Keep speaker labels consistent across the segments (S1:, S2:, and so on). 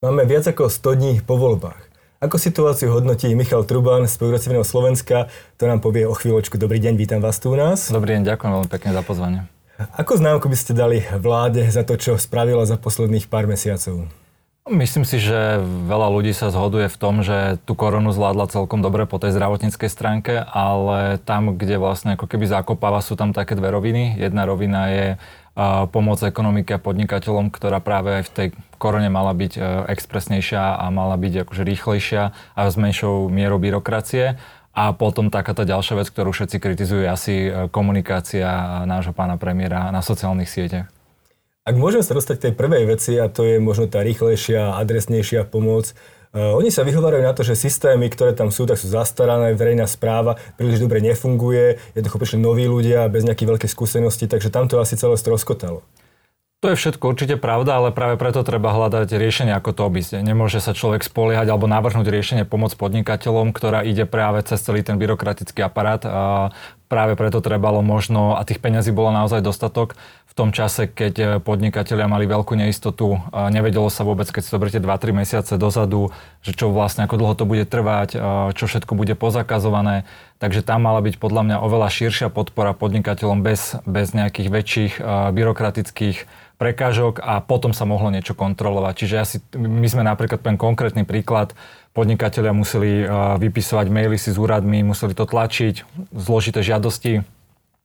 S1: Máme viac ako 100 dní po voľbách. Ako situáciu hodnotí Michal Truban z Progresívneho Slovenska? To nám povie o chvíľočku. Dobrý deň, vítam vás tu u nás.
S2: Dobrý deň, ďakujem veľmi pekne za pozvanie.
S1: Ako známku by ste dali vláde za to, čo spravila za posledných pár mesiacov?
S2: Myslím si, že veľa ľudí sa zhoduje v tom, že tú koronu zvládla celkom dobre po tej zdravotníckej stránke, ale tam, kde vlastne ako keby zakopáva, sú tam také dve roviny. Jedna rovina je pomoc ekonomike a podnikateľom, ktorá práve aj v tej korone mala byť e, expresnejšia a mala byť akože rýchlejšia a s menšou mierou byrokracie. A potom taká tá ďalšia vec, ktorú všetci kritizujú, asi e, komunikácia nášho pána premiéra na sociálnych sieťach.
S1: Ak môžem sa dostať k tej prvej veci, a to je možno tá rýchlejšia, adresnejšia pomoc, oni sa vyhovárajú na to, že systémy, ktoré tam sú, tak sú zastarané, verejná správa príliš dobre nefunguje, jednoducho prišli noví ľudia bez nejakých veľkých skúseností, takže tam to asi celé stroskotalo.
S2: To je všetko určite pravda, ale práve preto treba hľadať riešenie, ako to obísť. Nemôže sa človek spoliehať alebo navrhnúť riešenie pomoc podnikateľom, ktorá ide práve cez celý ten byrokratický aparát. A práve preto trebalo možno, a tých peňazí bolo naozaj dostatok, v tom čase, keď podnikatelia mali veľkú neistotu, nevedelo sa vôbec, keď si zoberiete 2-3 mesiace dozadu, že čo vlastne, ako dlho to bude trvať, čo všetko bude pozakazované. Takže tam mala byť podľa mňa oveľa širšia podpora podnikateľom bez, bez nejakých väčších byrokratických prekážok a potom sa mohlo niečo kontrolovať. Čiže asi, my sme napríklad ten konkrétny príklad, podnikatelia museli vypisovať maily si s úradmi, museli to tlačiť, zložité žiadosti.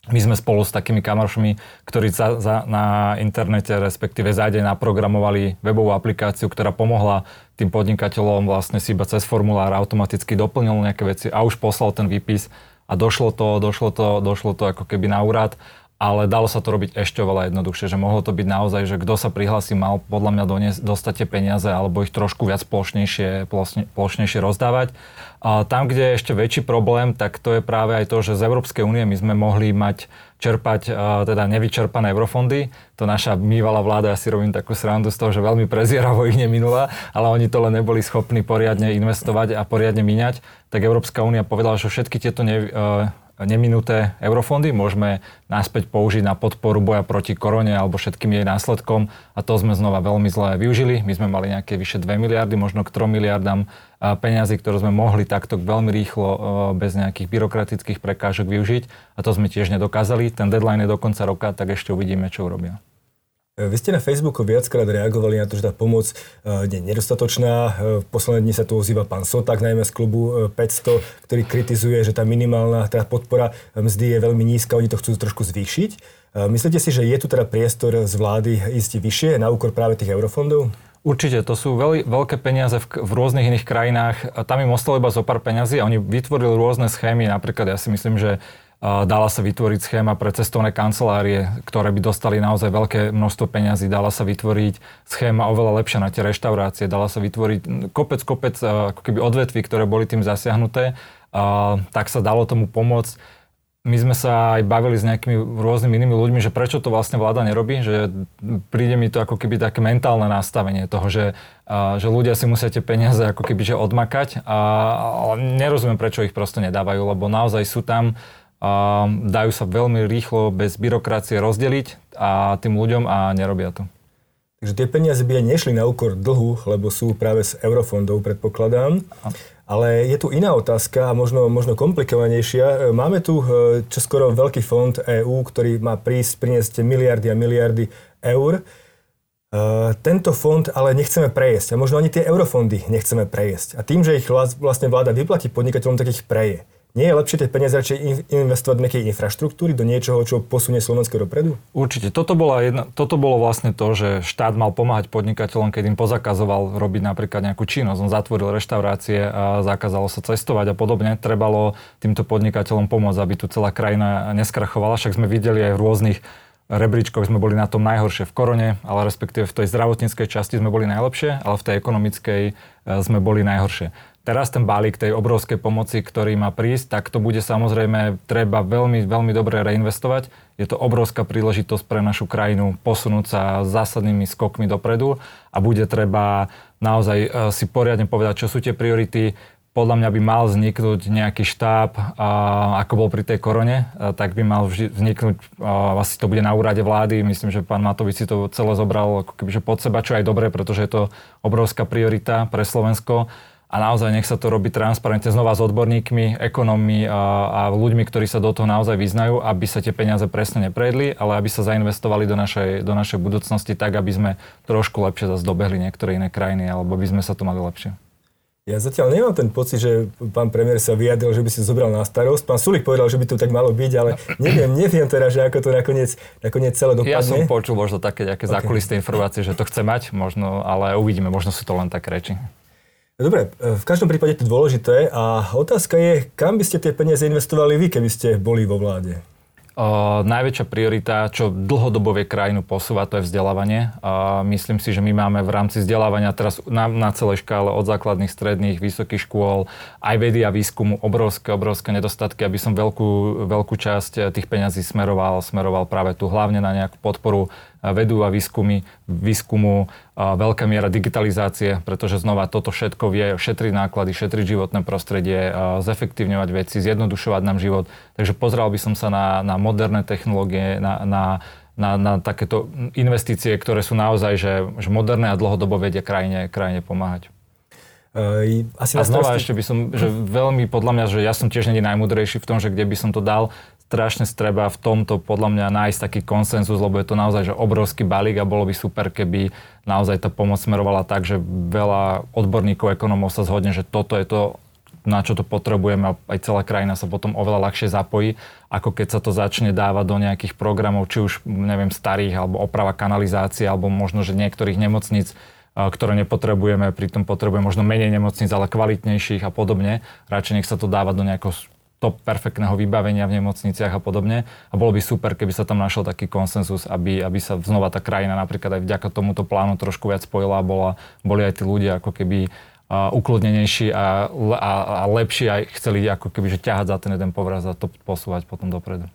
S2: My sme spolu s takými kamaršmi, ktorí za, za, na internete, respektíve záde naprogramovali webovú aplikáciu, ktorá pomohla tým podnikateľom vlastne si iba cez formulár automaticky doplnil nejaké veci a už poslal ten výpis a došlo to, došlo to, došlo to ako keby na úrad ale dalo sa to robiť ešte oveľa jednoduchšie, že mohlo to byť naozaj, že kto sa prihlási, mal podľa mňa doniesť, dostať tie peniaze alebo ich trošku viac plošnejšie, plošnejšie rozdávať. A tam, kde je ešte väčší problém, tak to je práve aj to, že z Európskej únie my sme mohli mať čerpať teda nevyčerpané eurofondy. To naša bývalá vláda, ja si robím takú srandu z toho, že veľmi prezieravo ich neminula, ale oni to len neboli schopní poriadne investovať a poriadne míňať. Tak Európska únia povedala, že všetky tieto ne, neminuté eurofondy môžeme náspäť použiť na podporu boja proti korone alebo všetkým jej následkom a to sme znova veľmi zle využili. My sme mali nejaké vyše 2 miliardy, možno k 3 miliardám peňazí, ktoré sme mohli takto veľmi rýchlo bez nejakých byrokratických prekážok využiť a to sme tiež nedokázali. Ten deadline je do konca roka, tak ešte uvidíme, čo urobia.
S1: Vy ste na Facebooku viackrát reagovali na to, že tá pomoc eh, je nedostatočná. Eh, v posledné dni sa tu ozýva pán Sotak, najmä z klubu 500, eh, ktorý kritizuje, že tá minimálna tá podpora mzdy je veľmi nízka, oni to chcú trošku zvýšiť. Myslíte si, že je tu teda priestor z vlády ísť vyššie na úkor práve tých eurofondov?
S2: Určite, to sú veľ, veľké peniaze v, v rôznych iných krajinách. Tam im ostalo iba zo pár peniazy a oni vytvorili rôzne schémy. Napríklad ja si myslím, že Dala sa vytvoriť schéma pre cestovné kancelárie, ktoré by dostali naozaj veľké množstvo peňazí. Dala sa vytvoriť schéma oveľa lepšia na tie reštaurácie. Dala sa vytvoriť kopec, kopec ako keby odvetví, ktoré boli tým zasiahnuté. Tak sa dalo tomu pomôcť. My sme sa aj bavili s nejakými rôznymi inými ľuďmi, že prečo to vlastne vláda nerobí, že príde mi to ako keby také mentálne nastavenie toho, že, že ľudia si musia tie peniaze ako keby že odmakať a nerozumiem, prečo ich proste nedávajú, lebo naozaj sú tam a dajú sa veľmi rýchlo bez byrokracie rozdeliť a tým ľuďom a nerobia to.
S1: Takže tie peniaze by aj nešli na úkor dlhu, lebo sú práve z eurofondov, predpokladám. Ale je tu iná otázka a možno, možno komplikovanejšia. Máme tu e, čoskoro veľký fond EÚ, ktorý má prísť, priniesť miliardy a miliardy eur. E, tento fond ale nechceme prejesť a možno ani tie eurofondy nechceme prejesť. A tým, že ich vlastne vláda vyplatí podnikateľom, tak ich preje. Nie je lepšie tie peniaze radšej investovať do nejakej infraštruktúry, do niečoho, čo posunie Slovensko dopredu?
S2: Určite. Toto, bola jedna, toto bolo vlastne to, že štát mal pomáhať podnikateľom, keď im pozakazoval robiť napríklad nejakú činnosť. On zatvoril reštaurácie a zakázalo sa cestovať a podobne. Trebalo týmto podnikateľom pomôcť, aby tu celá krajina neskrachovala. Však sme videli aj v rôznych rebríčkoch sme boli na tom najhoršie v korone, ale respektíve v tej zdravotníckej časti sme boli najlepšie, ale v tej ekonomickej e, sme boli najhoršie. Teraz ten balík tej obrovskej pomoci, ktorý má prísť, tak to bude samozrejme treba veľmi, veľmi dobre reinvestovať. Je to obrovská príležitosť pre našu krajinu posunúť sa zásadnými skokmi dopredu a bude treba naozaj e, si poriadne povedať, čo sú tie priority, podľa mňa by mal vzniknúť nejaký štáb, ako bol pri tej korone, tak by mal vzniknúť, asi to bude na úrade vlády, myslím, že pán Matovič si to celé zobral ako kebyže pod seba, čo aj dobre, pretože je to obrovská priorita pre Slovensko a naozaj nech sa to robí transparentne znova s odborníkmi, ekonommi a, a ľuďmi, ktorí sa do toho naozaj vyznajú, aby sa tie peniaze presne neprejedli, ale aby sa zainvestovali do našej, do našej budúcnosti tak, aby sme trošku lepšie zase dobehli niektoré iné krajiny, alebo by sme sa to mali lepšie.
S1: Ja zatiaľ nemám ten pocit, že pán premiér sa vyjadril, že by si zobral na starosť. Pán Sulik povedal, že by to tak malo byť, ale neviem, neviem teraz, že ako to nakoniec, nakoniec celé dopadne.
S2: Ja som počul možno také nejaké okay. zákulisté informácie, že to chce mať, možno, ale uvidíme, možno sú to len také reči.
S1: Dobre, v každom prípade to dôležité a otázka je, kam by ste tie peniaze investovali vy, keby ste boli vo vláde?
S2: Uh, najväčšia priorita, čo dlhodobo vie krajinu posúvať, to je vzdelávanie. Uh, myslím si, že my máme v rámci vzdelávania teraz na, na celej škále od základných, stredných, vysokých škôl, aj vedy a výskumu obrovské, obrovské nedostatky, aby som veľkú, veľkú časť tých peňazí smeroval, smeroval práve tu hlavne na nejakú podporu vedú a výskumy, výskumu, veľká miera digitalizácie, pretože znova toto všetko vie šetriť náklady, šetriť životné prostredie, zefektívňovať veci, zjednodušovať nám život. Takže pozrel by som sa na, na moderné technológie, na, na na, na takéto investície, ktoré sú naozaj že, že moderné a dlhodobo vedia krajine, krajine pomáhať. Uh, asi a znova ešte by som, že veľmi podľa mňa, že ja som tiež není najmudrejší v tom, že kde by som to dal, strašne treba v tomto podľa mňa nájsť taký konsenzus, lebo je to naozaj že obrovský balík a bolo by super, keby naozaj tá pomoc smerovala tak, že veľa odborníkov, ekonomov sa zhodne, že toto je to, na čo to potrebujeme a aj celá krajina sa potom oveľa ľahšie zapojí, ako keď sa to začne dávať do nejakých programov, či už, neviem, starých, alebo oprava kanalizácie, alebo možno, že niektorých nemocníc, ktoré nepotrebujeme, pritom potrebujeme možno menej nemocníc, ale kvalitnejších a podobne. Radšej nech sa to dáva do nejakého top perfektného vybavenia v nemocniciach a podobne. A bolo by super, keby sa tam našiel taký konsenzus, aby, aby sa znova tá krajina napríklad aj vďaka tomuto plánu trošku viac spojila a bola, boli aj tí ľudia ako keby uh, ukludnenejší a, a, a lepší aj chceli ako keby že ťahať za ten jeden povraz a to posúvať potom dopredu.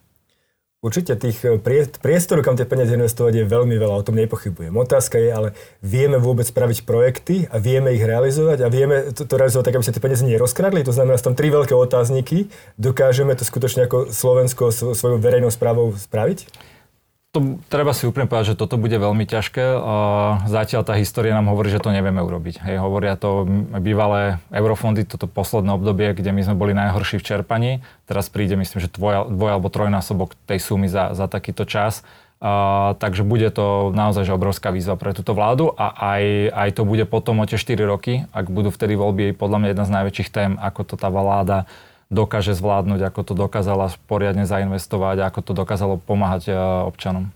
S1: Určite tých eh, priestorov, kam tie peniaze investovať je veľmi veľa, o tom nepochybujem. Otázka je, ale vieme vôbec spraviť projekty a vieme ich realizovať a vieme to, to realizovať tak, aby sa tie peniaze nerozkradli. To znamená, že tam tri veľké otázniky. Dokážeme to skutočne ako Slovensko svojou verejnou správou spraviť?
S2: To, treba si úplne povedať, že toto bude veľmi ťažké. Zatiaľ tá história nám hovorí, že to nevieme urobiť. Hej, hovoria to bývalé eurofondy, toto posledné obdobie, kde my sme boli najhorší v čerpaní. Teraz príde, myslím, že tvoj, dvoj alebo trojnásobok tej sumy za, za takýto čas. Uh, takže bude to naozaj že obrovská výzva pre túto vládu a aj, aj to bude potom o tie 4 roky, ak budú vtedy voľby, podľa mňa jedna z najväčších tém, ako to tá vláda dokáže zvládnuť, ako to dokázala poriadne zainvestovať, ako to dokázalo pomáhať e, občanom.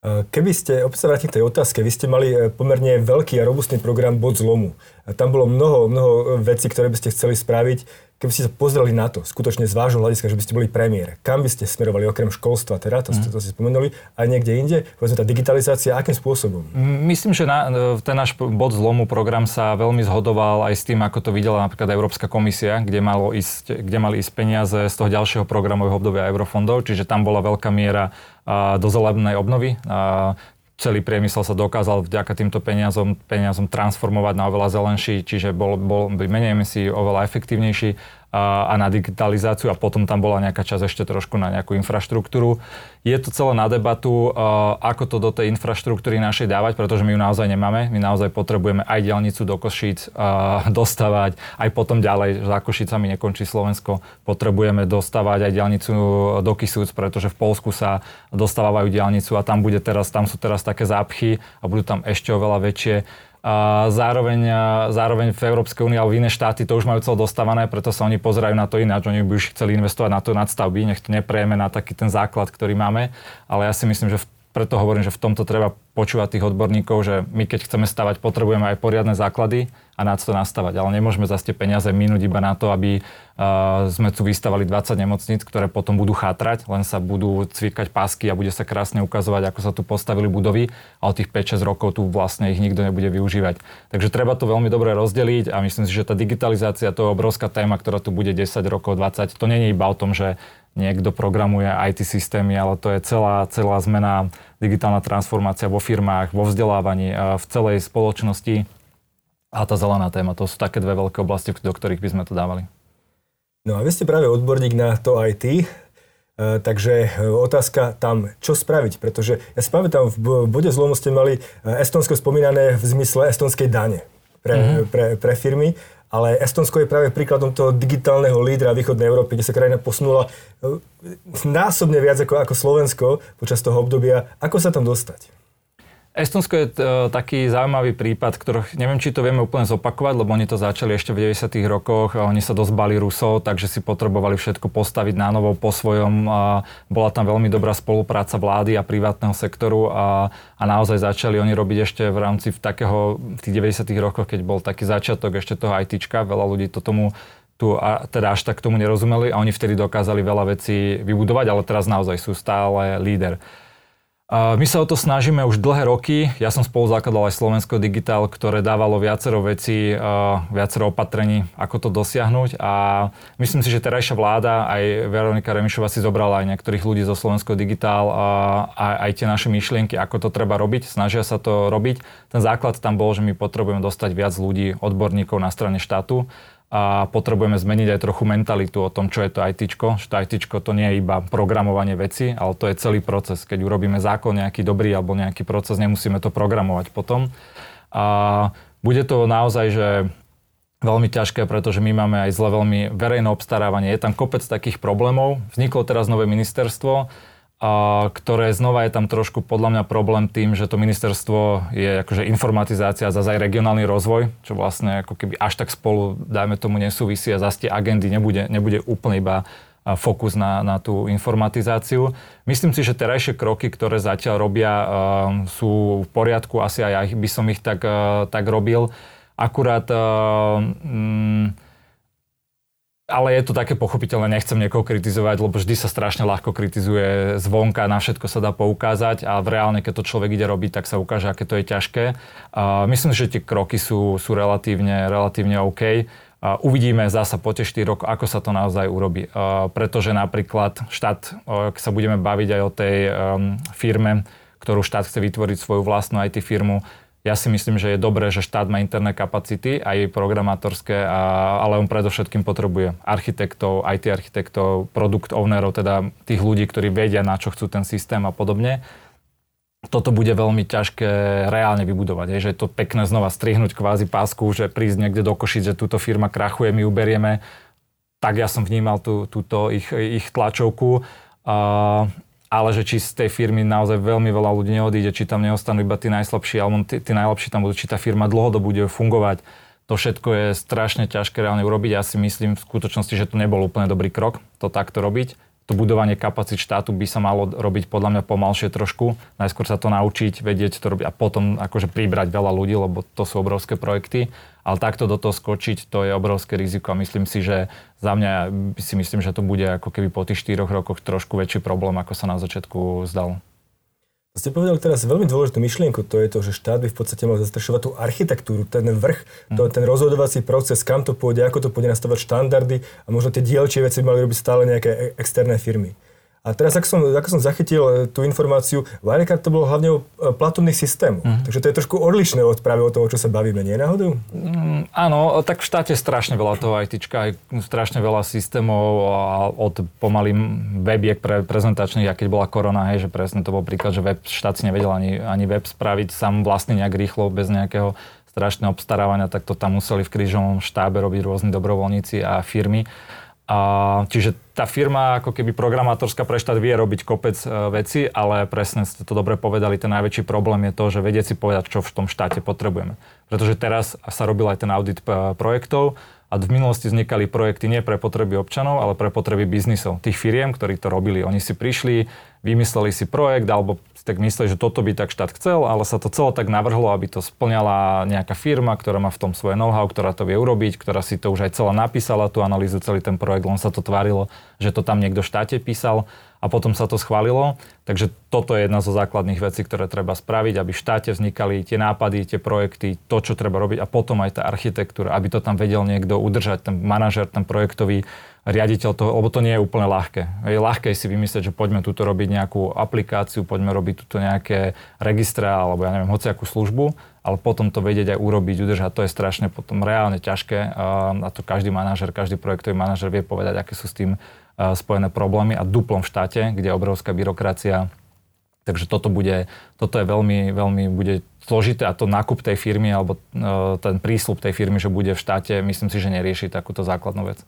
S1: E, keby ste, opäť sa vrátim k tej otázke, vy ste mali e, pomerne veľký a robustný program Bod zlomu. Tam bolo mnoho, mnoho vecí, ktoré by ste chceli spraviť keby ste sa pozreli na to, skutočne z vášho hľadiska, že by ste boli premiér, kam by ste smerovali okrem školstva, teda, to, ste, mhm. to ste spomenuli, a niekde inde, povedzme tá digitalizácia, akým spôsobom?
S2: Myslím, že na, ten náš bod zlomu program sa veľmi zhodoval aj s tým, ako to videla napríklad Európska komisia, kde, malo ísť, kde mali ísť peniaze z toho ďalšieho programového obdobia eurofondov, čiže tam bola veľká miera do zelenej obnovy celý priemysel sa dokázal vďaka týmto peniazom, peniazom transformovať na oveľa zelenší, čiže bol, bol by menej emisí, oveľa efektívnejší a, na digitalizáciu a potom tam bola nejaká časť ešte trošku na nejakú infraštruktúru. Je to celé na debatu, ako to do tej infraštruktúry našej dávať, pretože my ju naozaj nemáme. My naozaj potrebujeme aj diálnicu do Košíc dostávať, aj potom ďalej, za Košicami nekončí Slovensko, potrebujeme dostávať aj diálnicu do Kisúc, pretože v Polsku sa dostávajú diálnicu a tam, bude teraz, tam sú teraz také zápchy a budú tam ešte oveľa väčšie. A zároveň, zároveň v Európskej únii alebo iné štáty to už majú celo dostávané, preto sa oni pozerajú na to ináč. Oni by už chceli investovať na to nadstavby, nech to neprejeme na taký ten základ, ktorý máme. Ale ja si myslím, že v preto hovorím, že v tomto treba počúvať tých odborníkov, že my keď chceme stavať, potrebujeme aj poriadne základy a na to nastavať. Ale nemôžeme za tie peniaze minúť iba na to, aby uh, sme tu vystavali 20 nemocníc, ktoré potom budú chátrať, len sa budú cvikať pásky a bude sa krásne ukazovať, ako sa tu postavili budovy a tých 5-6 rokov tu vlastne ich nikto nebude využívať. Takže treba to veľmi dobre rozdeliť a myslím si, že tá digitalizácia to je obrovská téma, ktorá tu bude 10 rokov, 20. To nie je iba o tom, že niekto programuje IT systémy, ale to je celá, celá zmena, digitálna transformácia vo firmách, vo vzdelávaní, v celej spoločnosti. A tá zelená téma. To sú také dve veľké oblasti, do ktorých by sme to dávali.
S1: No a vy ste práve odborník na to IT, Uh, takže uh, otázka tam, čo spraviť, pretože ja si pamätám, v bode zlomu ste mali uh, Estonsko spomínané v zmysle estonskej dane pre, mm-hmm. pre, pre firmy, ale Estonsko je práve príkladom toho digitálneho lídra východnej Európy, kde sa krajina posunula násobne viac ako, ako Slovensko počas toho obdobia. Ako sa tam dostať?
S2: Estonsko je t- e, taký zaujímavý prípad, ktorý neviem, či to vieme úplne zopakovať, lebo oni to začali ešte v 90. rokoch oni sa dozbali Rusov, takže si potrebovali všetko postaviť na novo po svojom. A bola tam veľmi dobrá spolupráca vlády a privátneho sektoru a, a naozaj začali oni robiť ešte v rámci v takého, v tých 90. rokoch, keď bol taký začiatok ešte toho ITčka, veľa ľudí to tomu tu a teda až tak tomu nerozumeli a oni vtedy dokázali veľa vecí vybudovať, ale teraz naozaj sú stále líder. My sa o to snažíme už dlhé roky. Ja som spolu zakladal aj Slovensko Digital, ktoré dávalo viacero vecí, viacero opatrení, ako to dosiahnuť. A myslím si, že terajšia vláda, aj Veronika Remišová si zobrala aj niektorých ľudí zo Slovensko Digital a aj tie naše myšlienky, ako to treba robiť. Snažia sa to robiť. Ten základ tam bol, že my potrebujeme dostať viac ľudí, odborníkov na strane štátu a potrebujeme zmeniť aj trochu mentalitu o tom, čo je to IT. Že to IT to nie je iba programovanie veci, ale to je celý proces. Keď urobíme zákon nejaký dobrý alebo nejaký proces, nemusíme to programovať potom. A bude to naozaj, že veľmi ťažké, pretože my máme aj zle veľmi verejné obstarávanie. Je tam kopec takých problémov. Vzniklo teraz nové ministerstvo, a ktoré znova je tam trošku podľa mňa problém tým, že to ministerstvo je akože informatizácia, zase aj regionálny rozvoj, čo vlastne ako keby až tak spolu, dajme tomu, nesúvisí a zase tie agendy nebude, nebude úplne iba fokus na, na tú informatizáciu. Myslím si, že terajšie kroky, ktoré zatiaľ robia, sú v poriadku, asi aj ja by som ich tak, tak robil. Akurát um, ale je to také pochopiteľné, nechcem niekoho kritizovať, lebo vždy sa strašne ľahko kritizuje zvonka, na všetko sa dá poukázať a v reálne, keď to človek ide robiť, tak sa ukáže, aké to je ťažké. Uh, myslím, že tie kroky sú, sú relatívne, relatívne OK. Uh, uvidíme zasa po tie 4 rokov, ako sa to naozaj urobí. Uh, pretože napríklad štát, uh, sa budeme baviť aj o tej um, firme, ktorú štát chce vytvoriť svoju vlastnú IT firmu, ja si myslím, že je dobré, že štát má interné kapacity, aj programátorské, a, ale on predovšetkým potrebuje architektov, IT architektov, produkt ownerov, teda tých ľudí, ktorí vedia, na čo chcú ten systém a podobne. Toto bude veľmi ťažké reálne vybudovať. Je, že je to pekné znova strihnúť kvázi pásku, že prísť niekde do Košic, že túto firma krachuje, my uberieme. Tak ja som vnímal tú, túto ich, ich tlačovku. Uh, ale že či z tej firmy naozaj veľmi veľa ľudí neodíde, či tam neostanú iba tí najslabší, alebo tí, tí najlepší tam budú, či tá firma dlhodobo bude fungovať. To všetko je strašne ťažké reálne urobiť. Ja si myslím v skutočnosti, že to nebol úplne dobrý krok, to takto robiť to budovanie kapacít štátu by sa malo robiť podľa mňa pomalšie trošku. Najskôr sa to naučiť, vedieť to robiť a potom akože pribrať veľa ľudí, lebo to sú obrovské projekty. Ale takto do toho skočiť, to je obrovské riziko a myslím si, že za mňa si myslím, že to bude ako keby po tých 4 rokoch trošku väčší problém, ako sa na začiatku zdalo.
S1: Ste povedali teraz veľmi dôležitú myšlienku, to je to, že štát by v podstate mal zastrešovať tú architektúru, ten vrch, to, ten rozhodovací proces, kam to pôjde, ako to pôjde nastavať štandardy a možno tie dielčie veci by mali robiť stále nejaké e- externé firmy. A teraz, ako som, ako som zachytil e, tú informáciu, Wirecard to bolo hlavne o e, platobných systémoch. Mm. Takže to je trošku odlišné od práve od toho, čo sa bavíme, nie náhodou?
S2: Mm, áno, tak v štáte strašne veľa toho ITčka, aj strašne veľa systémov od pomaly webiek pre prezentačných, a keď bola korona, hej, že presne to bol príklad, že web, štát si nevedel ani, ani web spraviť sám vlastne nejak rýchlo, bez nejakého strašného obstarávania, tak to tam museli v krížovom štábe robiť rôzni dobrovoľníci a firmy. A, čiže tá firma ako keby programátorská pre štát vie robiť kopec e, veci, ale presne ste to dobre povedali, ten najväčší problém je to, že vedieť si povedať, čo v tom štáte potrebujeme. Pretože teraz sa robil aj ten audit e, projektov a v minulosti vznikali projekty nie pre potreby občanov, ale pre potreby biznisov, tých firiem, ktorí to robili. Oni si prišli, vymysleli si projekt alebo tak mysleli, že toto by tak štát chcel, ale sa to celé tak navrhlo, aby to splňala nejaká firma, ktorá má v tom svoje know-how, ktorá to vie urobiť, ktorá si to už aj celá napísala, tú analýzu, celý ten projekt, len sa to tvárilo, že to tam niekto v štáte písal. A potom sa to schválilo. Takže toto je jedna zo základných vecí, ktoré treba spraviť, aby v štáte vznikali tie nápady, tie projekty, to, čo treba robiť a potom aj tá architektúra, aby to tam vedel niekto udržať, ten manažer, ten projektový riaditeľ toho, lebo to nie je úplne ľahké. Je ľahké si vymyslieť, že poďme túto robiť nejakú aplikáciu, poďme robiť túto nejaké registre alebo ja neviem, hociakú službu, ale potom to vedieť aj urobiť, udržať, to je strašne potom reálne ťažké a to každý manažer, každý projektový manažer vie povedať, aké sú s tým spojené problémy a duplom v štáte, kde je obrovská byrokracia. Takže toto bude, toto je veľmi, veľmi bude zložité a to nákup tej firmy alebo ten prísľub tej firmy, že bude v štáte, myslím si, že nerieši takúto základnú vec.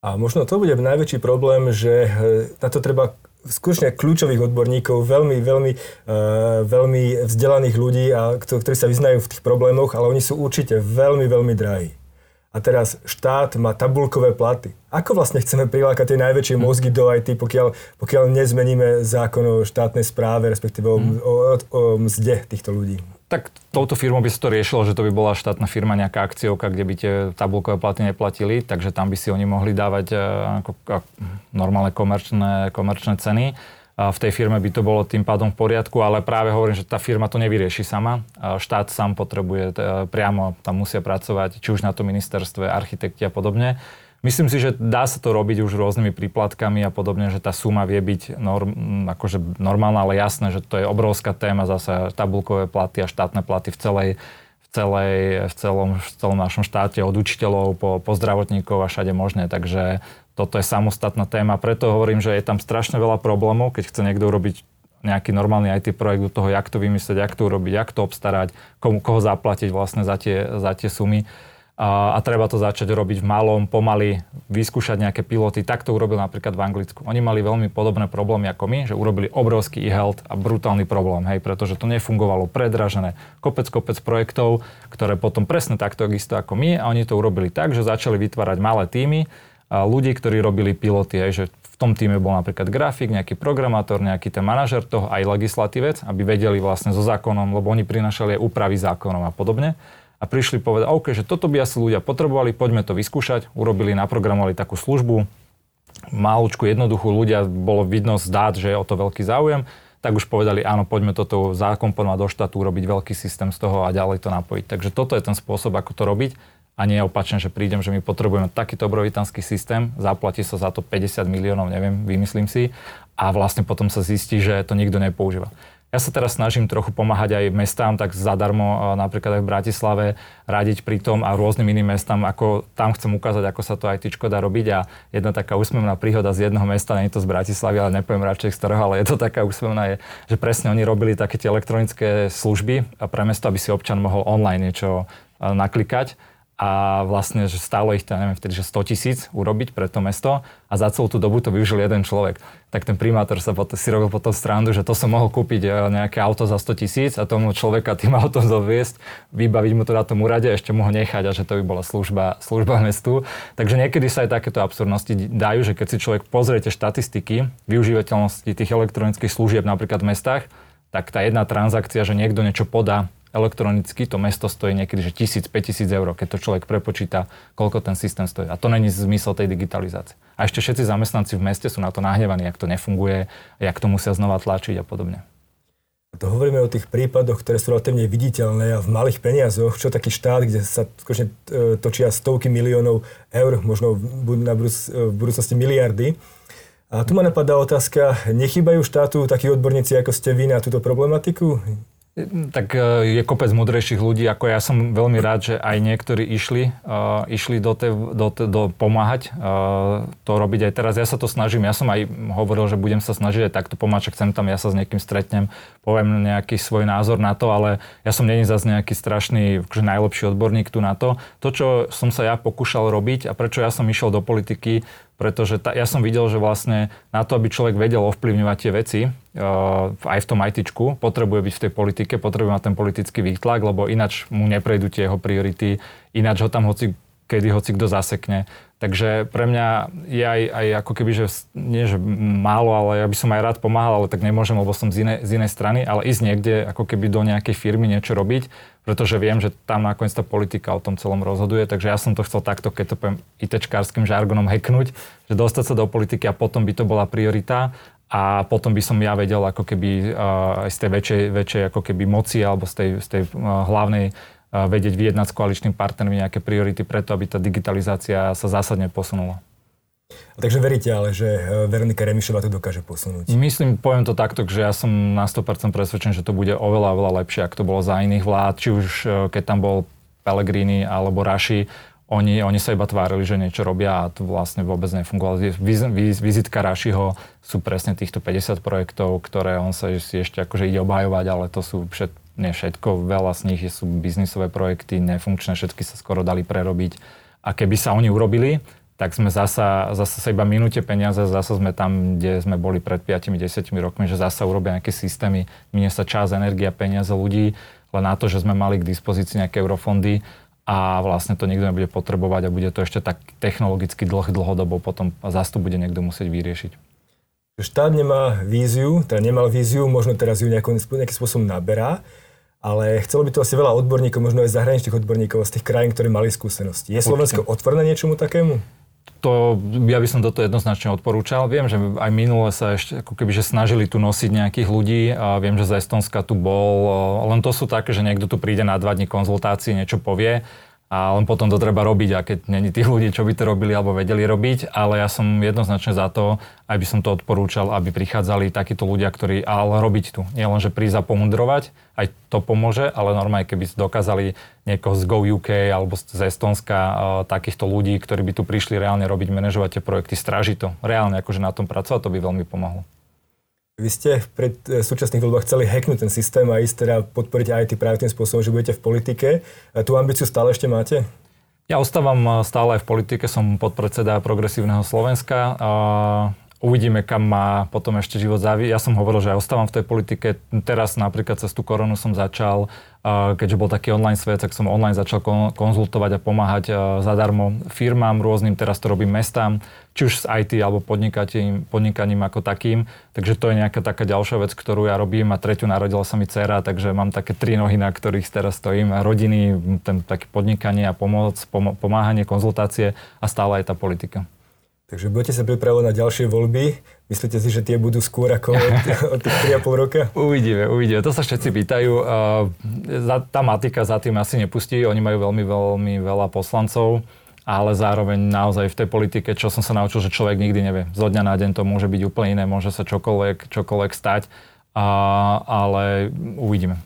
S1: A možno to bude najväčší problém, že e, na to treba skutočne kľúčových odborníkov, veľmi, veľmi, uh, veľmi vzdelaných ľudí, a, ktorí sa vyznajú v tých problémoch, ale oni sú určite veľmi, veľmi drahí. A teraz štát má tabulkové platy. Ako vlastne chceme prilákať tie najväčšie hm. mozgy do IT, pokiaľ, pokiaľ nezmeníme zákon o štátnej správe, respektíve o, hmm. o, o, o mzde týchto ľudí?
S2: Tak touto firmou by sa to riešilo, že to by bola štátna firma, nejaká akciovka, kde by tie tabulkové platy neplatili, takže tam by si oni mohli dávať e, ako, ako normálne komerčné, komerčné ceny. V tej firme by to bolo tým pádom v poriadku, ale práve hovorím, že tá firma to nevyrieši sama. Štát sám potrebuje, e, priamo tam musia pracovať, či už na to ministerstve, architekti a podobne. Myslím si, že dá sa to robiť už rôznymi príplatkami a podobne, že tá suma vie byť norm, akože normálna, ale jasné, že to je obrovská téma, zase tabulkové platy a štátne platy v celej, celej, v, celom, v celom našom štáte, od učiteľov po, po zdravotníkov a všade možné. Takže toto je samostatná téma. Preto hovorím, že je tam strašne veľa problémov, keď chce niekto urobiť nejaký normálny IT projekt do toho, jak to vymyslieť, jak to urobiť, jak to obstarať, komu, koho zaplatiť vlastne za tie, za tie sumy a, a treba to začať robiť v malom, pomaly, vyskúšať nejaké piloty. Tak to urobil napríklad v Anglicku. Oni mali veľmi podobné problémy ako my, že urobili obrovský e-health a brutálny problém, hej, pretože to nefungovalo predražené. Kopec, kopec projektov, ktoré potom presne takto isto ako my a oni to urobili tak, že začali vytvárať malé týmy, ľudí, ktorí robili piloty, hej, že v tom týme bol napríklad grafik, nejaký programátor, nejaký ten manažer toho, aj legislatívec, aby vedeli vlastne so zákonom, lebo oni prinašali aj úpravy zákonom a podobne a prišli povedať, OK, že toto by asi ľudia potrebovali, poďme to vyskúšať. Urobili, naprogramovali takú službu, malúčku, jednoduchú ľudia, bolo vidno z dát, že je o to veľký záujem, tak už povedali, áno, poďme toto zakomponovať do štátu, urobiť veľký systém z toho a ďalej to napojiť. Takže toto je ten spôsob, ako to robiť a nie opačne, že prídem, že my potrebujeme takýto obrovitanský systém, zaplatí sa za to 50 miliónov, neviem, vymyslím si, a vlastne potom sa zistí, že to nikto nepoužíva. Ja sa teraz snažím trochu pomáhať aj mestám, tak zadarmo, napríklad aj v Bratislave, radiť pri tom a rôznym iným mestám, ako tam chcem ukázať, ako sa to aj tyčko dá robiť. A jedna taká úsmevná príhoda z jedného mesta, nie je to z Bratislavy, ale nepoviem radšej z ktorého, ale je to taká úsmevná, je, že presne oni robili také tie elektronické služby pre mesto, aby si občan mohol online niečo naklikať a vlastne, že stálo ich to, neviem, vtedy, že 100 tisíc urobiť pre to mesto a za celú tú dobu to využil jeden človek. Tak ten primátor sa potom, si robil potom strandu, že to som mohol kúpiť e, nejaké auto za 100 tisíc a tomu človeka tým autom doviesť, vybaviť mu to na tom úrade a ešte mu ho nechať a že to by bola služba, služba mestu. Takže niekedy sa aj takéto absurdnosti dajú, že keď si človek pozriete štatistiky využívateľnosti tých elektronických služieb napríklad v mestách, tak tá jedna transakcia, že niekto niečo podá elektronicky to mesto stojí niekedy, že 1000, 5000 eur, keď to človek prepočíta, koľko ten systém stojí. A to není zmysel tej digitalizácie. A ešte všetci zamestnanci v meste sú na to nahnevaní, jak to nefunguje, jak to musia znova tlačiť a podobne.
S1: To hovoríme o tých prípadoch, ktoré sú relatívne viditeľné a v malých peniazoch, čo taký štát, kde sa skutočne e, točia stovky miliónov eur, možno na budúc, v budúcnosti miliardy. A tu ma napadá otázka, nechybajú štátu takí odborníci, ako ste vy na túto problematiku?
S2: Tak e, je kopec mudrejších ľudí, ako ja som veľmi rád, že aj niektorí išli, uh, išli do, te, do, te, do pomáhať uh, to robiť aj teraz. Ja sa to snažím, ja som aj hovoril, že budem sa snažiť aj takto pomáhať, chcem tam, ja sa s niekým stretnem, poviem nejaký svoj názor na to, ale ja som není zase nejaký strašný, akože najlepší odborník tu na to. To, čo som sa ja pokúšal robiť a prečo ja som išiel do politiky, pretože ta, ja som videl, že vlastne na to, aby človek vedel ovplyvňovať tie veci, uh, aj v tom ITčku, potrebuje byť v tej politike, potrebuje mať ten politický výtlak, lebo ináč mu neprejdú tie jeho priority, ináč ho tam hoci kedy hoci kto zasekne. Takže pre mňa je aj, aj ako keby, že nie že málo, ale ja by som aj rád pomáhal, ale tak nemôžem, lebo som z inej, z inej strany, ale ísť niekde ako keby do nejakej firmy niečo robiť, pretože viem, že tam nakoniec tá politika o tom celom rozhoduje, takže ja som to chcel takto, keď to poviem ITčkárským žargonom heknúť, že dostať sa do politiky a potom by to bola priorita a potom by som ja vedel ako keby uh, z tej väčšej, väčšej ako keby moci alebo z tej, z tej uh, hlavnej vedieť vyjednať s koaličným partnermi nejaké priority preto, aby tá digitalizácia sa zásadne posunula.
S1: Takže veríte ale, že e, Veronika Remišová to dokáže posunúť?
S2: Myslím, poviem to takto, že ja som na 100% presvedčený, že to bude oveľa, oveľa lepšie, ak to bolo za iných vlád, či už e, keď tam bol Pellegrini alebo Raši, oni, oni sa iba tvárili, že niečo robia a to vlastne vôbec nefungovalo. Viz, viz, vizitka Rašiho sú presne týchto 50 projektov, ktoré on sa si ešte akože ide obhajovať, ale to sú všet, nie všetko, veľa z nich sú biznisové projekty, nefunkčné, všetky sa skoro dali prerobiť. A keby sa oni urobili, tak sme zasa, zasa sa iba minúte peniaze, zasa sme tam, kde sme boli pred 5-10 rokmi, že zasa urobia nejaké systémy, minie sa čas, energia, peniaze ľudí, len na to, že sme mali k dispozícii nejaké eurofondy a vlastne to nikto nebude potrebovať a bude to ešte tak technologicky dlh, dlhodobo potom zase to bude niekto musieť vyriešiť.
S1: Štát nemá víziu, teda nemal víziu, možno teraz ju nejakým, nejakým spôsobom naberá ale chcelo by to asi veľa odborníkov, možno aj zahraničných odborníkov z tých krajín, ktorí mali skúsenosti. Je Slovensko otvorené niečomu takému?
S2: To, ja by som toto jednoznačne odporúčal. Viem, že aj minule sa ešte ako keby, že snažili tu nosiť nejakých ľudí. A viem, že z Estonska tu bol. Len to sú také, že niekto tu príde na dva dní konzultácií, niečo povie a len potom to treba robiť a keď není tých ľudí, čo by to robili alebo vedeli robiť, ale ja som jednoznačne za to, aby som to odporúčal, aby prichádzali takíto ľudia, ktorí ale robiť tu. Nie len, že prísť a pomudrovať, aj to pomôže, ale normálne, keby dokázali niekoho z Go UK alebo z Estonska takýchto ľudí, ktorí by tu prišli reálne robiť, manažovať tie projekty, strážiť to, reálne akože na tom pracovať, to by veľmi pomohlo.
S1: Vy ste pred e, súčasných voľbách chceli hacknúť ten systém a ísť teda podporiť ty práve tým spôsobom, že budete v politike. A tú ambíciu stále ešte máte?
S2: Ja ostávam e, stále aj v politike, som podpredseda Progresívneho Slovenska. Uvidíme, kam má potom ešte život závi. Ja som hovoril, že ja ostávam v tej politike. Teraz napríklad cez tú koronu som začal keďže bol taký online svet, tak som online začal konzultovať a pomáhať zadarmo firmám rôznym, teraz to robím mestám, či už s IT alebo podnikaním, podnikaním ako takým. Takže to je nejaká taká ďalšia vec, ktorú ja robím a tretiu narodila sa mi dcera, takže mám také tri nohy, na ktorých teraz stojím. Rodiny, ten také podnikanie a pomoc, pomáhanie, konzultácie a stále aj tá politika.
S1: Takže budete sa pripravovať na ďalšie voľby. Myslíte si, že tie budú skôr ako od, od tých 3,5 roka?
S2: Uvidíme, uvidíme. To sa všetci pýtajú. Tá matika za tým asi nepustí. Oni majú veľmi, veľmi veľa poslancov ale zároveň naozaj v tej politike, čo som sa naučil, že človek nikdy nevie. Zo dňa na deň to môže byť úplne iné, môže sa čokoľvek, čokoľvek stať, a, ale uvidíme.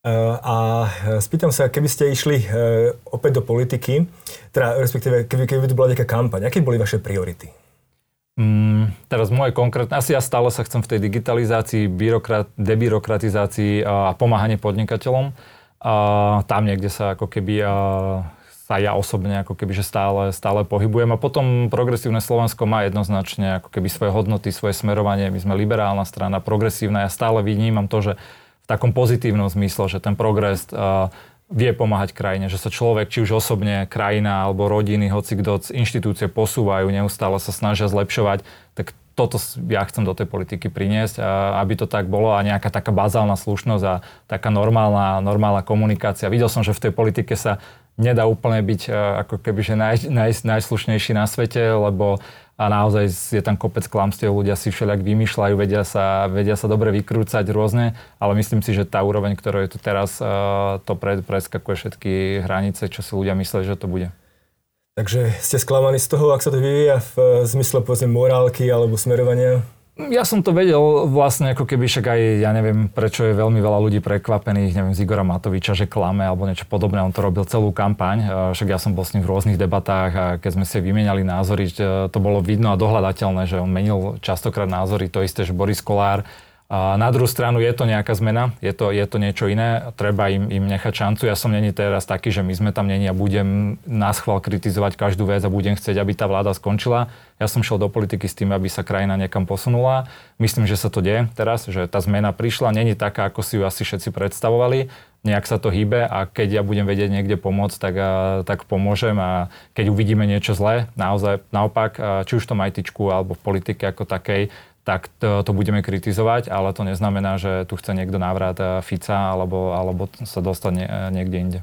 S1: A spýtam sa, keby ste išli e, opäť do politiky, teda respektíve keby, keby to bola nejaká kampaň, aké boli vaše priority?
S2: Mm, teraz moje konkrétne, asi ja stále sa chcem v tej digitalizácii, byrokrat, debirokratizácii a pomáhanie podnikateľom. A tam niekde sa ako keby a, sa ja osobne ako keby že stále, stále pohybujem. A potom progresívne Slovensko má jednoznačne ako keby svoje hodnoty, svoje smerovanie. My sme liberálna strana, progresívna. Ja stále vnímam to, že takom pozitívnom zmysle, že ten progres uh, vie pomáhať krajine, že sa človek, či už osobne, krajina alebo rodiny, hoci kto inštitúcie posúvajú, neustále sa snažia zlepšovať, tak toto ja chcem do tej politiky priniesť, a aby to tak bolo a nejaká taká bazálna slušnosť a taká normálna, normálna komunikácia. Videl som, že v tej politike sa nedá úplne byť ako keby že naj, naj, najslušnejší na svete, lebo a naozaj je tam kopec klamstiev, ľudia si všelijak vymýšľajú, vedia sa, vedia sa dobre vykrúcať rôzne, ale myslím si, že tá úroveň, ktorá je tu teraz, to preskakuje všetky hranice, čo si ľudia mysleli, že to bude.
S1: Takže ste sklamaní z toho, ak sa to vyvíja v zmysle povedzme morálky alebo smerovania?
S2: Ja som to vedel vlastne ako keby však aj, ja neviem, prečo je veľmi veľa ľudí prekvapených, neviem, z Igora Matoviča, že klame alebo niečo podobné. On to robil celú kampaň, však ja som bol s ním v rôznych debatách a keď sme si vymenali názory, to bolo vidno a dohľadateľné, že on menil častokrát názory, to isté, že Boris Kolár a na druhú stranu je to nejaká zmena, je to, je to niečo iné, treba im, im nechať šancu. Ja som není teraz taký, že my sme tam není a budem nás chval kritizovať každú vec a budem chcieť, aby tá vláda skončila. Ja som šiel do politiky s tým, aby sa krajina niekam posunula. Myslím, že sa to deje teraz, že tá zmena prišla, není taká, ako si ju asi všetci predstavovali, nejak sa to hýbe a keď ja budem vedieť niekde pomôcť, tak, tak pomôžem a keď uvidíme niečo zlé, naozaj naopak, či už to majtičku alebo v politike ako takej, tak to, to budeme kritizovať, ale to neznamená, že tu chce niekto návrat Fica alebo, alebo sa dostať niekde inde.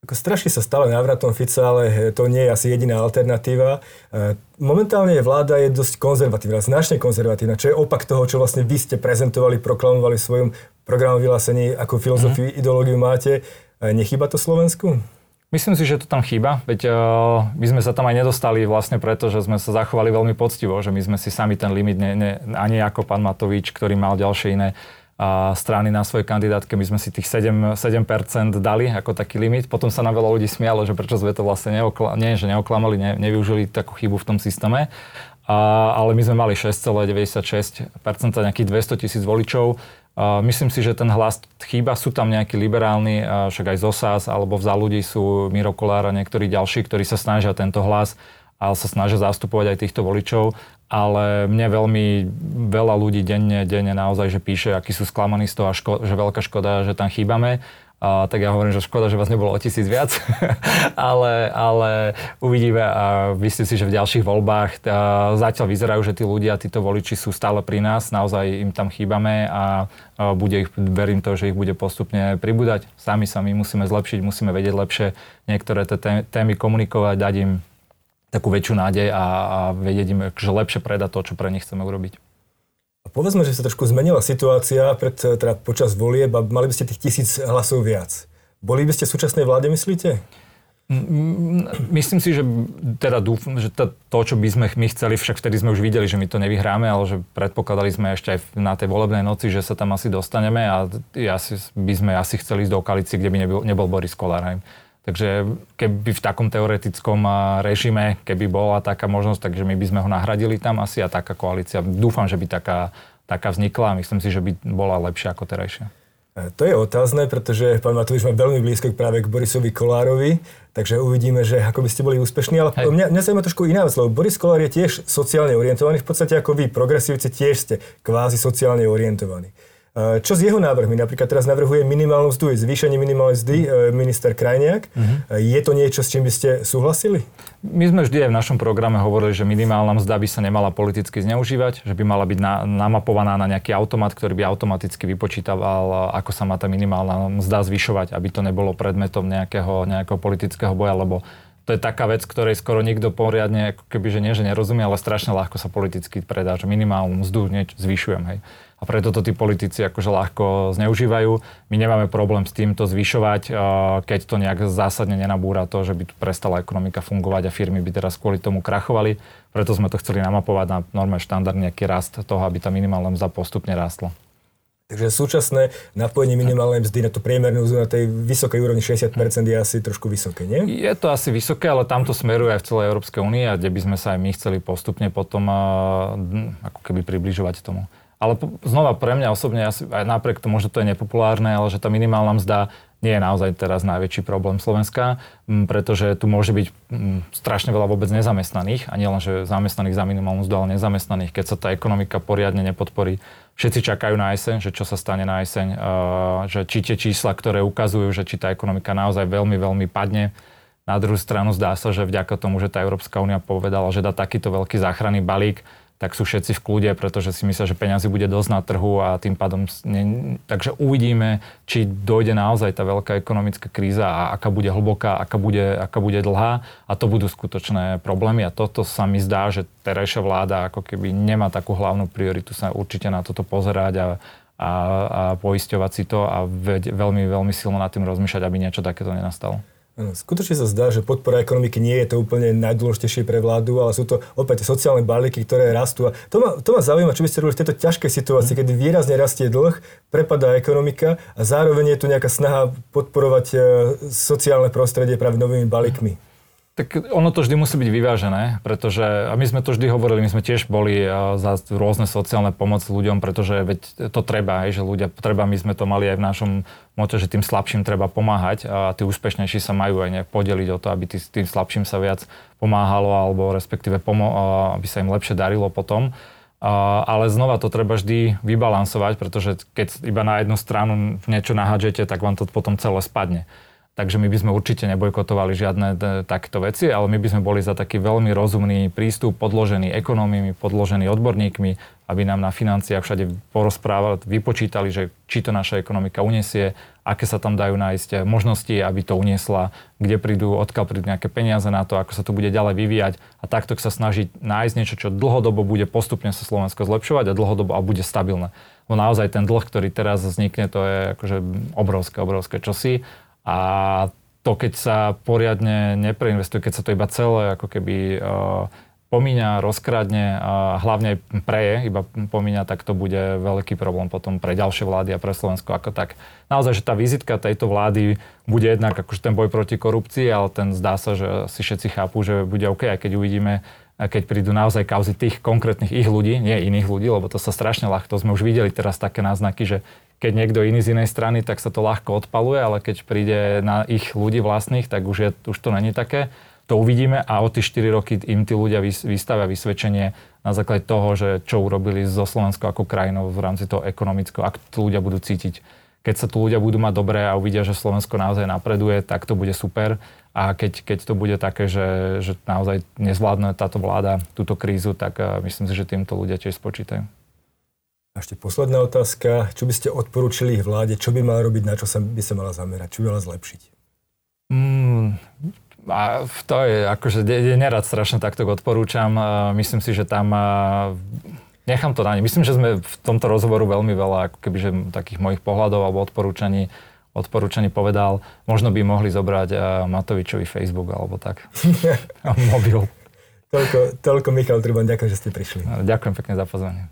S1: Ako strašne sa stále návratom Fica, ale to nie je asi jediná alternatíva. E, momentálne vláda je dosť konzervatívna, značne konzervatívna, čo je opak toho, čo vlastne vy ste prezentovali, proklamovali v svojom programu vyhlásení, ako filozofiu, mm. ideológiu máte. E, nechýba to Slovensku?
S2: Myslím si, že to tam chýba, veď uh, my sme sa tam aj nedostali vlastne preto, že sme sa zachovali veľmi poctivo, že my sme si sami ten limit, ne, ne, ani ako pán Matovič, ktorý mal ďalšie iné a strany na svojej kandidátke, my sme si tých 7, 7% dali ako taký limit. Potom sa na veľa ľudí smialo, že prečo sme to vlastne neokla- nie, že neoklamali, ne, nevyužili takú chybu v tom systéme. A, ale my sme mali 6,96%, nejakých 200 tisíc voličov. A myslím si, že ten hlas chýba. Sú tam nejakí liberálni, však aj ZOSAS alebo v za ľudí sú Miro Kolár a niektorí ďalší, ktorí sa snažia tento hlas ale sa snažia zastupovať aj týchto voličov ale mne veľmi veľa ľudí denne, denne naozaj, že píše, akí sú sklamaní z toho a ško- že veľká škoda, že tam chýbame. A, tak ja hovorím, že škoda, že vás nebolo o tisíc viac, ale, ale uvidíme a myslím si, že v ďalších voľbách tá, zatiaľ vyzerajú, že tí ľudia, títo voliči sú stále pri nás, naozaj im tam chýbame a, a bude ich, verím to, že ich bude postupne pribúdať. Sami sa my musíme zlepšiť, musíme vedieť lepšie niektoré tie témy komunikovať, dať im takú väčšiu nádej a, a vedieť im, že lepšie predať to, čo pre nich chceme urobiť.
S1: Povedzme, že sa trošku zmenila situácia pred, teda počas volieb a mali by ste tých tisíc hlasov viac. Boli by ste v súčasnej vláde, myslíte?
S2: Myslím si, že teda dúfam, že to, čo by sme my chceli, však vtedy sme už videli, že my to nevyhráme, ale že predpokladali sme ešte aj na tej volebnej noci, že sa tam asi dostaneme a asi, by sme asi chceli ísť do koalície, kde by nebol, nebol Boris Kolár. Takže keby v takom teoretickom režime, keby bola taká možnosť, takže my by sme ho nahradili tam asi a taká koalícia. Dúfam, že by taká, taká vznikla a myslím si, že by bola lepšia ako terajšia.
S1: E, to je otázne, pretože pán Matovič má veľmi blízko práve k Borisovi Kolárovi, takže uvidíme, že ako by ste boli úspešní. Ale Hej. mňa, mňa sa trošku iná vec, lebo Boris Kolár je tiež sociálne orientovaný, v podstate ako vy, progresívci tiež ste kvázi sociálne orientovaní. Eh, čo s jeho návrhmi? Napríklad teraz navrhuje minimálnu mzdu, zvýšenie minimálnej mzdy eh, minister Krajniak. Uh-huh. Je to niečo, s čím by ste súhlasili?
S2: My sme vždy aj v našom programe hovorili, že minimálna mzda by sa nemala politicky zneužívať, že by mala byť na, namapovaná na nejaký automat, ktorý by automaticky vypočítaval, ako sa má tá minimálna mzda zvyšovať, aby to nebolo predmetom nejakého, nejakého politického boja, lebo to je taká vec, ktorej skoro nikto poriadne, ako keby, že nie, že nerozumie, ale strašne ľahko sa politicky predá, že minimálnu mzdu zvyšujem, hej a preto to tí politici akože ľahko zneužívajú. My nemáme problém s týmto zvyšovať, keď to nejak zásadne nenabúra to, že by tu prestala ekonomika fungovať a firmy by teraz kvôli tomu krachovali. Preto sme to chceli namapovať na norme štandard nejaký rast toho, aby tá minimálna mzda postupne rástla.
S1: Takže súčasné napojenie minimálnej mzdy na to priemernú mzdu na tej vysokej úrovni 60% je asi trošku vysoké, nie?
S2: Je to asi vysoké, ale tamto smeruje aj v celej Európskej únii a kde by sme sa aj my chceli postupne potom ako keby približovať tomu. Ale znova pre mňa osobne, aj napriek tomu, že to je nepopulárne, ale že tá minimálna mzda nie je naozaj teraz najväčší problém Slovenska, pretože tu môže byť strašne veľa vôbec nezamestnaných a nielen, že zamestnaných za minimálnu mzdu, ale nezamestnaných, keď sa tá ekonomika poriadne nepodporí. Všetci čakajú na jeseň, že čo sa stane na jeseň, že či tie čísla, ktoré ukazujú, že či tá ekonomika naozaj veľmi, veľmi padne. Na druhú stranu zdá sa, že vďaka tomu, že tá Európska únia povedala, že dá takýto veľký záchranný balík, tak sú všetci v kľude, pretože si myslia, že peniazy bude dosť na trhu a tým pádom... Ne, takže uvidíme, či dojde naozaj tá veľká ekonomická kríza a aká bude hlboká, aká bude, aká bude dlhá a to budú skutočné problémy a toto sa mi zdá, že terajšia vláda ako keby nemá takú hlavnú prioritu sa určite na toto pozerať a, a, a poisťovať si to a veľmi, veľmi silno nad tým rozmýšľať, aby niečo takéto nenastalo.
S1: Skutočne sa zdá, že podpora ekonomiky nie je to úplne najdôležitejšie pre vládu, ale sú to opäť sociálne balíky, ktoré rastú. A to ma, to ma zaujíma, čo by ste robili v tejto ťažkej situácii, kedy výrazne rastie dlh, prepadá ekonomika a zároveň je tu nejaká snaha podporovať e, sociálne prostredie práve novými balíkmi.
S2: Tak ono to vždy musí byť vyvážené, pretože, a my sme to vždy hovorili, my sme tiež boli za rôzne sociálne pomoc ľuďom, pretože veď to treba, aj, že ľudia treba, my sme to mali aj v našom moto, že tým slabším treba pomáhať a tí úspešnejší sa majú aj nejak podeliť o to, aby tý, tým slabším sa viac pomáhalo alebo respektíve pomo- aby sa im lepšie darilo potom. ale znova to treba vždy vybalansovať, pretože keď iba na jednu stranu niečo nahádžete, tak vám to potom celé spadne. Takže my by sme určite nebojkotovali žiadne takéto veci, ale my by sme boli za taký veľmi rozumný prístup, podložený ekonómiami, podložený odborníkmi, aby nám na financiách všade porozprávali, vypočítali, že či to naša ekonomika unesie, aké sa tam dajú nájsť možnosti, aby to uniesla, kde prídu, odkiaľ prídu nejaké peniaze na to, ako sa to bude ďalej vyvíjať a takto sa snažiť nájsť niečo, čo dlhodobo bude postupne sa Slovensko zlepšovať a dlhodobo a bude stabilné. No naozaj ten dlh, ktorý teraz vznikne, to je akože obrovské, obrovské čosi a to, keď sa poriadne nepreinvestuje, keď sa to iba celé ako keby uh, pomíňa, rozkradne a hlavne preje, iba pomíňa, tak to bude veľký problém potom pre ďalšie vlády a pre Slovensko ako tak. Naozaj, že tá vizitka tejto vlády bude jednak akože ten boj proti korupcii, ale ten zdá sa, že si všetci chápu, že bude OK, aj keď uvidíme, keď prídu naozaj kauzy tých konkrétnych ich ľudí, nie iných ľudí, lebo to sa strašne ľahko, sme už videli teraz také náznaky, že keď niekto iný z inej strany, tak sa to ľahko odpaluje, ale keď príde na ich ľudí vlastných, tak už, je, už to není také. To uvidíme a o tie 4 roky im tí ľudia vystavia vysvedčenie na základe toho, že čo urobili zo Slovenskou ako krajinou v rámci toho ekonomického, ak to ľudia budú cítiť. Keď sa tu ľudia budú mať dobré a uvidia, že Slovensko naozaj napreduje, tak to bude super. A keď, keď to bude také, že, že naozaj nezvládne táto vláda túto krízu, tak uh, myslím si, že týmto ľudia tiež spočítajú.
S1: A ešte posledná otázka. Čo by ste odporúčili vláde? Čo by mala robiť? Na čo sa by sa mala zamerať? Čo by mala zlepšiť?
S2: Mm, a to je, akože nerad strašne takto odporúčam. Myslím si, že tam nechám to na ne. Myslím, že sme v tomto rozhovoru veľmi veľa ako kebyže takých mojich pohľadov alebo odporúčaní odporúčaní povedal, možno by mohli zobrať Matovičovi Facebook alebo tak. Mobil.
S1: Toľko, toľko Michal Truban, ďakujem, že ste prišli.
S2: Ďakujem pekne za pozvanie.